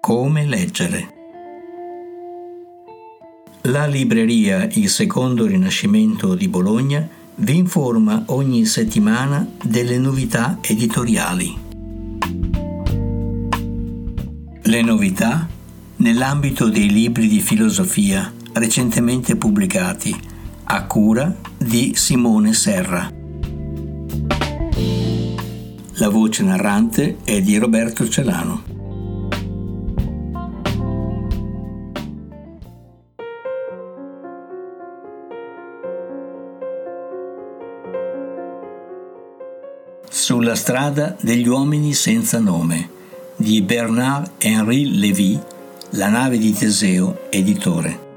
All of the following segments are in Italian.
Come leggere. La libreria Il Secondo Rinascimento di Bologna vi informa ogni settimana delle novità editoriali. Le novità nell'ambito dei libri di filosofia recentemente pubblicati a cura di Simone Serra. La voce narrante è di Roberto Celano. Sulla strada degli uomini senza nome di Bernard-Henri Lévy, La nave di Teseo, editore.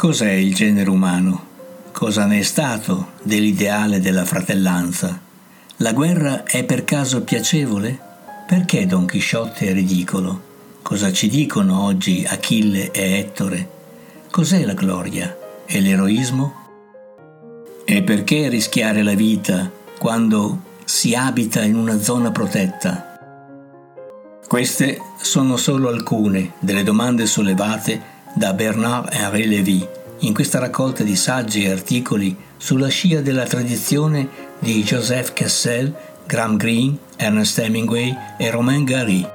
Cos'è il genere umano? Cosa ne è stato dell'ideale della fratellanza? La guerra è per caso piacevole? Perché Don Chisciotte è ridicolo? Cosa ci dicono oggi Achille e Ettore? Cos'è la gloria? E l'eroismo? E perché rischiare la vita quando si abita in una zona protetta? Queste sono solo alcune delle domande sollevate da Bernard-Henri Lévy in questa raccolta di saggi e articoli sulla scia della tradizione di Joseph Cassel, Graham Greene, Ernest Hemingway e Romain Gary.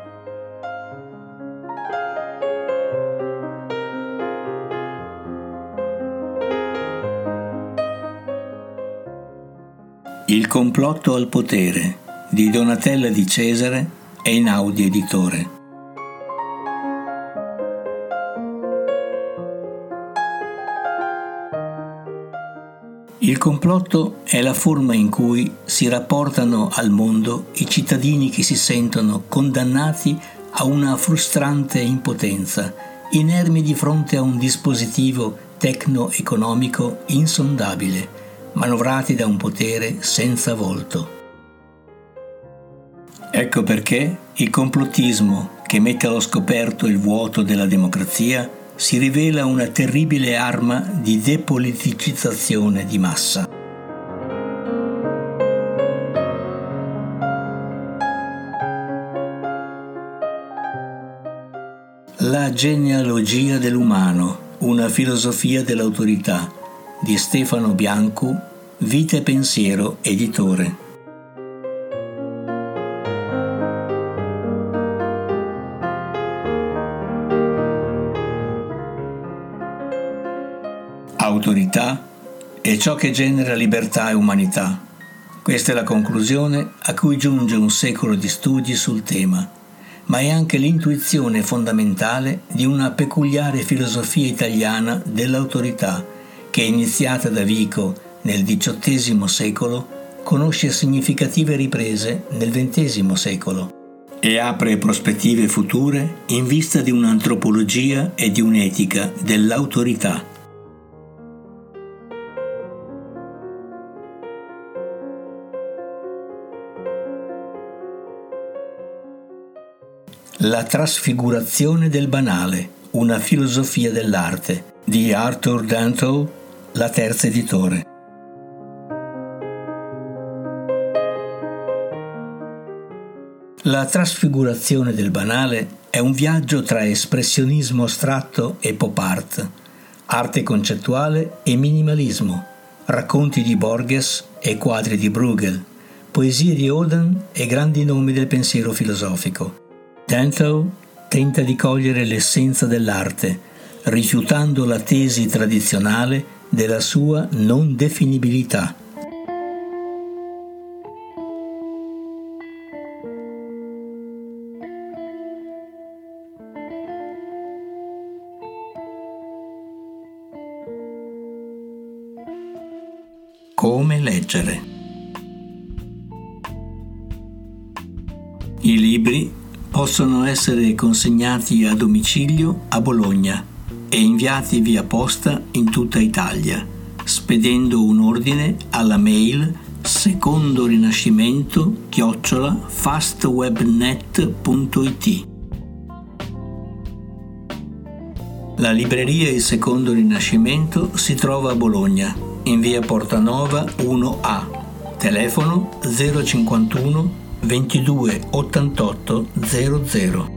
Il complotto al potere di Donatella di Cesare è in Audi Editore. Il complotto è la forma in cui si rapportano al mondo i cittadini che si sentono condannati a una frustrante impotenza, inermi di fronte a un dispositivo tecno-economico insondabile manovrati da un potere senza volto. Ecco perché il complottismo che mette allo scoperto il vuoto della democrazia si rivela una terribile arma di depoliticizzazione di massa. La genealogia dell'umano, una filosofia dell'autorità, di Stefano Bianco, Vita e Pensiero, editore. Autorità è ciò che genera libertà e umanità. Questa è la conclusione a cui giunge un secolo di studi sul tema, ma è anche l'intuizione fondamentale di una peculiare filosofia italiana dell'autorità che iniziata da Vico nel XVIII secolo, conosce significative riprese nel XX secolo e apre prospettive future in vista di un'antropologia e di un'etica dell'autorità. La trasfigurazione del banale, una filosofia dell'arte, di Arthur Danto la terza editore. La trasfigurazione del banale è un viaggio tra espressionismo astratto e pop art, arte concettuale e minimalismo, racconti di Borges e quadri di Bruegel, poesie di Oden e grandi nomi del pensiero filosofico. Danto tenta di cogliere l'essenza dell'arte, rifiutando la tesi tradizionale della sua non definibilità. Come leggere. I libri possono essere consegnati a domicilio a Bologna e inviati via posta in tutta Italia, spedendo un ordine alla mail secondo rinascimento chiocciola fastwebnet.it. La libreria Il Secondo Rinascimento si trova a Bologna, in via Portanova 1A. Telefono 051 22 88 00.